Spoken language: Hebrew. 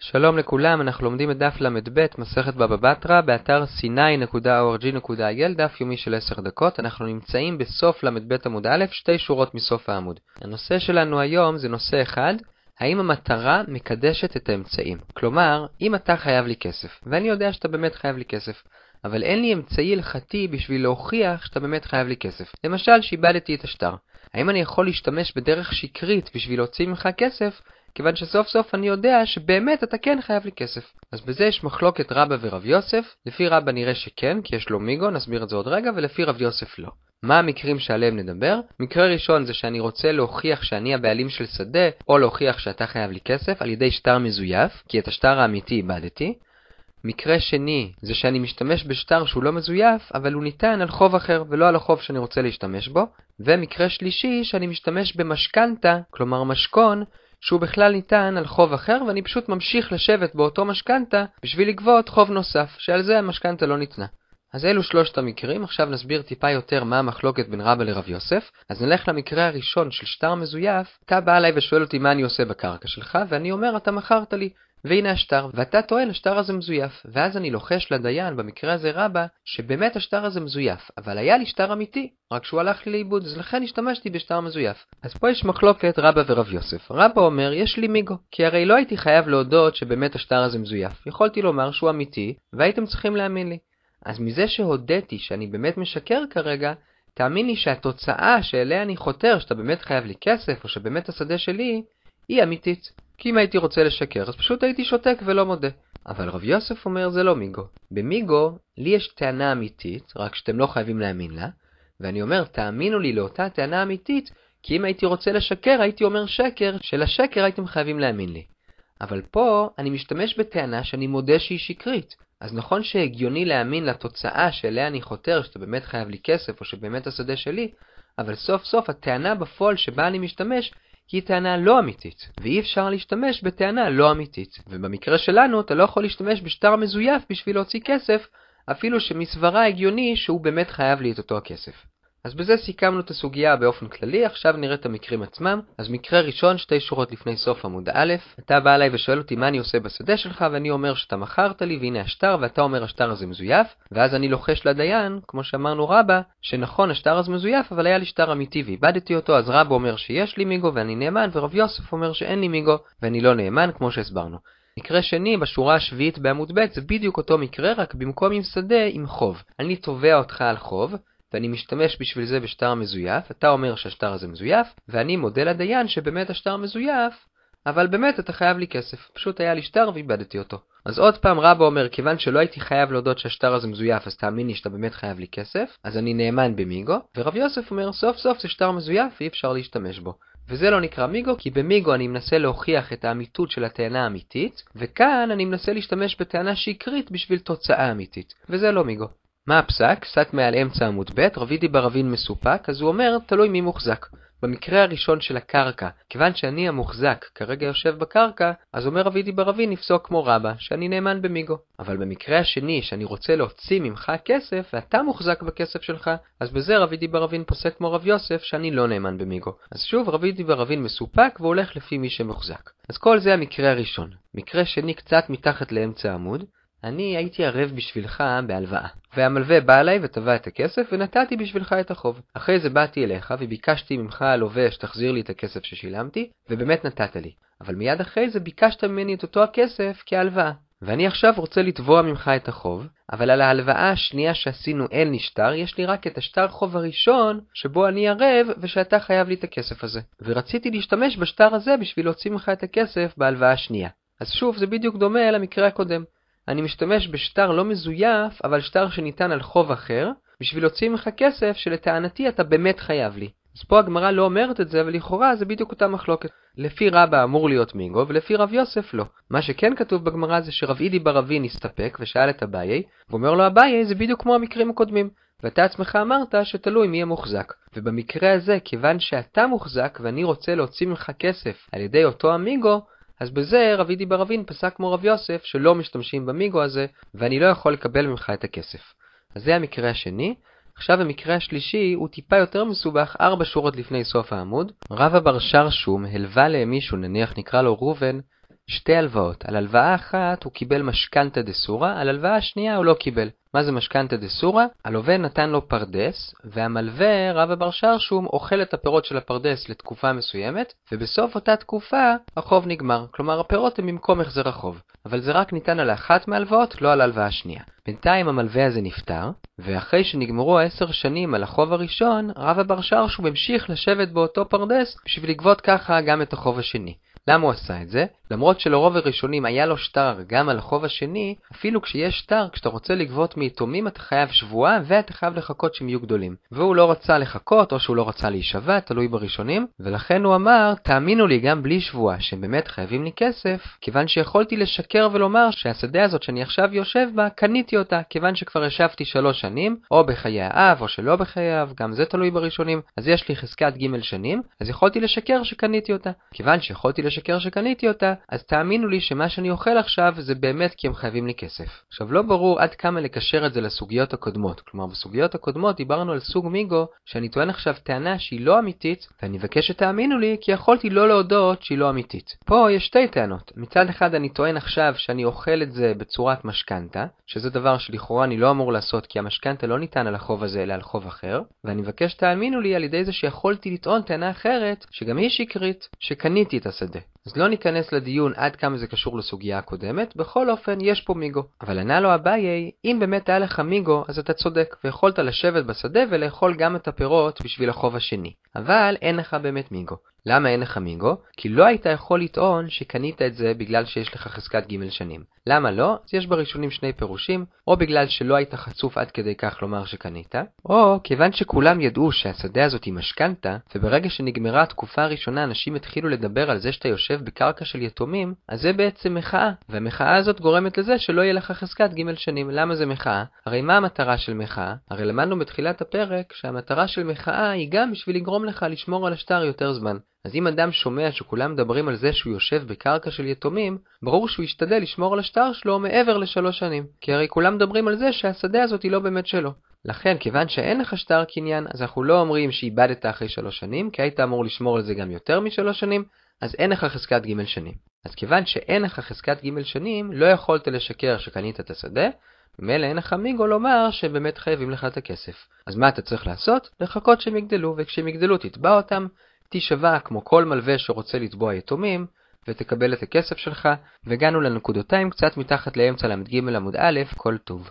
שלום לכולם, אנחנו לומדים את דף ל"ב, מסכת בבא בתרא, באתר c9.org.il, דף יומי של 10 דקות. אנחנו נמצאים בסוף ל"ב עמוד א', שתי שורות מסוף העמוד. הנושא שלנו היום זה נושא אחד, האם המטרה מקדשת את האמצעים? כלומר, אם אתה חייב לי כסף, ואני יודע שאתה באמת חייב לי כסף, אבל אין לי אמצעי הלכתי בשביל להוכיח שאתה באמת חייב לי כסף. למשל, שאיבדתי את השטר. האם אני יכול להשתמש בדרך שקרית בשביל להוציא ממך כסף, כיוון שסוף סוף אני יודע שבאמת אתה כן חייב לי כסף. אז בזה יש מחלוקת רבא ורב יוסף, לפי רבא נראה שכן, כי יש לו מיגו, נסביר את זה עוד רגע, ולפי רב יוסף לא. מה המקרים שעליהם נדבר? מקרה ראשון זה שאני רוצה להוכיח שאני הבעלים של שדה, או להוכיח שאתה חייב לי כסף על ידי שטר מזויף, כי את השטר האמיתי איבדתי. מקרה שני זה שאני משתמש בשטר שהוא לא מזויף, אבל הוא ניתן על חוב אחר ולא על החוב שאני רוצה להשתמש בו. ומקרה שלישי שאני משתמש במשכנתה, כלומר משכון, שהוא בכלל ניתן על חוב אחר, ואני פשוט ממשיך לשבת באותו משכנתה בשביל לגבות חוב נוסף, שעל זה המשכנתה לא ניתנה. אז אלו שלושת המקרים, עכשיו נסביר טיפה יותר מה המחלוקת בין רבא לרב יוסף. אז נלך למקרה הראשון של שטר מזויף, אתה בא אליי ושואל אותי מה אני עושה בקרקע שלך, ואני אומר אתה מכרת לי. והנה השטר, ואתה טוען השטר הזה מזויף, ואז אני לוחש לדיין, במקרה הזה רבא, שבאמת השטר הזה מזויף, אבל היה לי שטר אמיתי, רק שהוא הלך לי לאיבוד, אז לכן השתמשתי בשטר מזויף. אז פה יש מחלוקת רבא ורב יוסף. רבא אומר, יש לי מיגו, כי הרי לא הייתי חייב להודות שבאמת השטר הזה מזויף. יכולתי לומר שהוא אמיתי, והייתם צריכים להאמין לי. אז מזה שהודיתי שאני באמת משקר כרגע, תאמין לי שהתוצאה שאליה אני חותר, שאתה באמת חייב לי כסף, או שבאמת השדה שלי, היא אמיתית. כי אם הייתי רוצה לשקר, אז פשוט הייתי שותק ולא מודה. אבל רב יוסף אומר זה לא מיגו. במיגו, לי יש טענה אמיתית, רק שאתם לא חייבים להאמין לה, ואני אומר, תאמינו לי לאותה טענה אמיתית, כי אם הייתי רוצה לשקר, הייתי אומר שקר, שלשקר הייתם חייבים להאמין לי. אבל פה אני משתמש בטענה שאני מודה שהיא שקרית. אז נכון שהגיוני להאמין לתוצאה שאליה אני חותר, שאתה באמת חייב לי כסף, או שבאמת השדה שלי, אבל סוף סוף הטענה בפועל שבה אני משתמש, היא טענה לא אמיתית, ואי אפשר להשתמש בטענה לא אמיתית. ובמקרה שלנו אתה לא יכול להשתמש בשטר מזויף בשביל להוציא כסף, אפילו שמסברה הגיוני שהוא באמת חייב לי את אותו הכסף. אז בזה סיכמנו את הסוגיה באופן כללי, עכשיו נראה את המקרים עצמם. אז מקרה ראשון, שתי שורות לפני סוף עמוד א', אתה בא אליי ושואל אותי מה אני עושה בשדה שלך, ואני אומר שאתה מכרת לי והנה השטר, ואתה אומר השטר הזה מזויף, ואז אני לוחש לדיין, כמו שאמרנו רבא, שנכון השטר הזה מזויף, אבל היה לי שטר אמיתי ואיבדתי אותו, אז רבא אומר שיש לי מיגו ואני נאמן, ורב יוסף אומר שאין לי מיגו ואני לא נאמן, כמו שהסברנו. מקרה שני, בשורה השביעית בעמוד ב', זה בדיוק אותו מקרה, רק במקום עם שדה, עם חוב. אני תובע אותך על חוב, ואני משתמש בשביל זה בשטר מזויף, אתה אומר שהשטר הזה מזויף, ואני מודה לדיין שבאמת השטר מזויף, אבל באמת אתה חייב לי כסף. פשוט היה לי שטר ואיבדתי אותו. אז עוד פעם רבא אומר, כיוון שלא הייתי חייב להודות שהשטר הזה מזויף, אז תאמין לי שאתה באמת חייב לי כסף, אז אני נאמן במיגו, ורב יוסף אומר, סוף סוף זה שטר מזויף ואי אפשר להשתמש בו. וזה לא נקרא מיגו, כי במיגו אני מנסה להוכיח את האמיתות של הטענה האמיתית, וכאן אני מנסה להשתמש בטענה שקרית בשביל תוצאה אמיתית, וזה לא מיגו. מה הפסק? קצת מעל אמצע עמוד ב', רבידי ברבין מסופק, אז הוא אומר, תלוי מי מוחזק. במקרה הראשון של הקרקע, כיוון שאני המוחזק כרגע יושב בקרקע, אז אומר רבידי ברבין נפסוק כמו רבא, שאני נאמן במיגו. אבל במקרה השני, שאני רוצה להוציא ממך כסף, ואתה מוחזק בכסף שלך, אז בזה רבידי ברבין פוסק כמו רב יוסף, שאני לא נאמן במיגו. אז שוב, רבידי ברבין מסופק, והולך לפי מי שמוחזק. אז כל זה המקרה הראשון. מקרה שני קצת מתחת לאמצע העמוד, אני הייתי ערב בשבילך בהלוואה. והמלווה בא אליי ותבע את הכסף, ונתתי בשבילך את החוב. אחרי זה באתי אליך, וביקשתי ממך הלווה שתחזיר לי את הכסף ששילמתי, ובאמת נתת לי. אבל מיד אחרי זה ביקשת ממני את אותו הכסף כהלוואה. ואני עכשיו רוצה לתבוע ממך את החוב, אבל על ההלוואה השנייה שעשינו אין לי שטר, יש לי רק את השטר חוב הראשון, שבו אני ערב, ושאתה חייב לי את הכסף הזה. ורציתי להשתמש בשטר הזה בשביל להוציא ממך את הכסף בהלוואה השנייה. אז שוב, זה בדיוק דומה למקרה הקודם. אני משתמש בשטר לא מזויף, אבל שטר שניתן על חוב אחר, בשביל להוציא ממך כסף שלטענתי אתה באמת חייב לי. אז פה הגמרא לא אומרת את זה, אבל לכאורה זה בדיוק אותה מחלוקת. לפי רבא אמור להיות מיגו, ולפי רב יוסף לא. מה שכן כתוב בגמרא זה שרב אידי ברבין הסתפק ושאל את אביי, ואומר לו אביי זה בדיוק כמו המקרים הקודמים. ואתה עצמך אמרת שתלוי מי המוחזק. ובמקרה הזה, כיוון שאתה מוחזק ואני רוצה להוציא ממך כסף על ידי אותו אמיגו, אז בזה רבידי ברבין פסק כמו רב יוסף שלא משתמשים במיגו הזה, ואני לא יכול לקבל ממך את הכסף. אז זה המקרה השני. עכשיו המקרה השלישי הוא טיפה יותר מסובך, ארבע שורות לפני סוף העמוד. רבא בר שרשום הלווה למישהו, נניח נקרא לו ראובן, שתי הלוואות. על הלוואה אחת הוא קיבל משכנתא דסורא, על הלוואה השנייה הוא לא קיבל. מה זה משכנתא דסורא? הלווה נתן לו פרדס, והמלווה, רבה בר שרשום, אוכל את הפירות של הפרדס לתקופה מסוימת, ובסוף אותה תקופה החוב נגמר. כלומר, הפירות הם במקום החזר החוב. אבל זה רק ניתן על אחת מהלוואות, לא על ההלוואה השנייה. בינתיים המלווה הזה נפטר, ואחרי שנגמרו העשר שנים על החוב הראשון, רבה בר שרשום המשיך לשבת באותו פרדס בשביל לגבות ככה גם את החוב השני. למה הוא עשה את זה? למרות שלרוב הראשונים היה לו שטר גם על החוב השני, אפילו כשיש שטר, כשאתה רוצה לגבות מיתומים אתה חייב שבועה ואתה חייב לחכות שהם יהיו גדולים. והוא לא רצה לחכות או שהוא לא רצה להישבע, תלוי בראשונים, ולכן הוא אמר, תאמינו לי גם בלי שבועה שהם באמת חייבים לי כסף, כיוון שיכולתי לשקר ולומר שהשדה הזאת שאני עכשיו יושב בה, קניתי אותה, כיוון שכבר ישבתי שלוש שנים, או בחיי האב או שלא בחיי האב, גם זה תלוי בראשונים, אז יש לי חזקת ג' שנים, אז יכולתי לשקר שקניתי אותה. כיוון שיכולתי לשקר שקניתי אותה, אז תאמינו לי שמה שאני אוכל עכשיו זה באמת כי הם חייבים לי כסף. עכשיו לא ברור עד כמה לקשר את זה לסוגיות הקודמות, כלומר בסוגיות הקודמות דיברנו על סוג מיגו שאני טוען עכשיו טענה שהיא לא אמיתית, ואני מבקש שתאמינו לי כי יכולתי לא להודות שהיא לא אמיתית. פה יש שתי טענות. מצד אחד אני טוען עכשיו שאני אוכל את זה בצורת משכנתה, שזה דבר שלכאורה אני לא אמור לעשות כי המשכנתה לא ניתן על החוב הזה אלא על חוב אחר, ואני מבקש שתאמינו לי על ידי זה שיכולתי לטעון טענה אחרת, שגם היא שקרית, שקניתי את השדה. אז לא ניכנס לדיון עד כמה זה קשור לסוגיה הקודמת, בכל אופן יש פה מיגו. אבל ענה לו אביי, אם באמת היה לך מיגו, אז אתה צודק, ויכולת לשבת בשדה ולאכול גם את הפירות בשביל החוב השני. אבל אין לך באמת מיגו. למה אין לך מיגו? כי לא היית יכול לטעון שקנית את זה בגלל שיש לך חזקת ג' שנים. למה לא? אז יש בראשונים שני פירושים, או בגלל שלא היית חצוף עד כדי כך לומר שקנית, או כיוון שכולם ידעו שהשדה הזאת היא משכנתה, וברגע שנגמרה התקופה הראשונה אנשים התחילו לדבר על זה שאתה יושב בקרקע של יתומים, אז זה בעצם מחאה, והמחאה הזאת גורמת לזה שלא יהיה לך חזקת ג' שנים. למה זה מחאה? הרי מה המטרה של מחאה? הרי למדנו בתחילת הפרק שהמטרה של מחאה היא גם בשביל לגרום לך לשמור על השטר יותר זמן. אז אם אדם שומע שכולם מדברים על זה שהוא יושב בקרקע של יתומים, ברור שהוא ישתדל לשמור על השטר שלו מעבר לשלוש שנים. כי הרי כולם מדברים על זה שהשדה הזאת היא לא באמת שלו. לכן, כיוון שאין לך שטר קניין, אז אנחנו לא אומרים שאיבדת אחרי שלוש שנים, כי היית אמור לשמור על זה גם יותר משלוש שנים, אז אין לך חזקת ג' שנים. אז כיוון שאין לך חזקת ג' שנים, לא יכולת לשקר שקנית את השדה, ממילא אין לך מיגו לומר שבאמת חייבים לך את הכסף. אז מה אתה צריך לעשות? לחכות שהם יגדלו, וכשהם יגדלו תתבע אותם, תישבע כמו כל מלווה שרוצה לתבוע יתומים, ותקבל את הכסף שלך, והגענו לנקודותיים קצת מתחת לאמצע ל"ג עמוד א', כל טוב.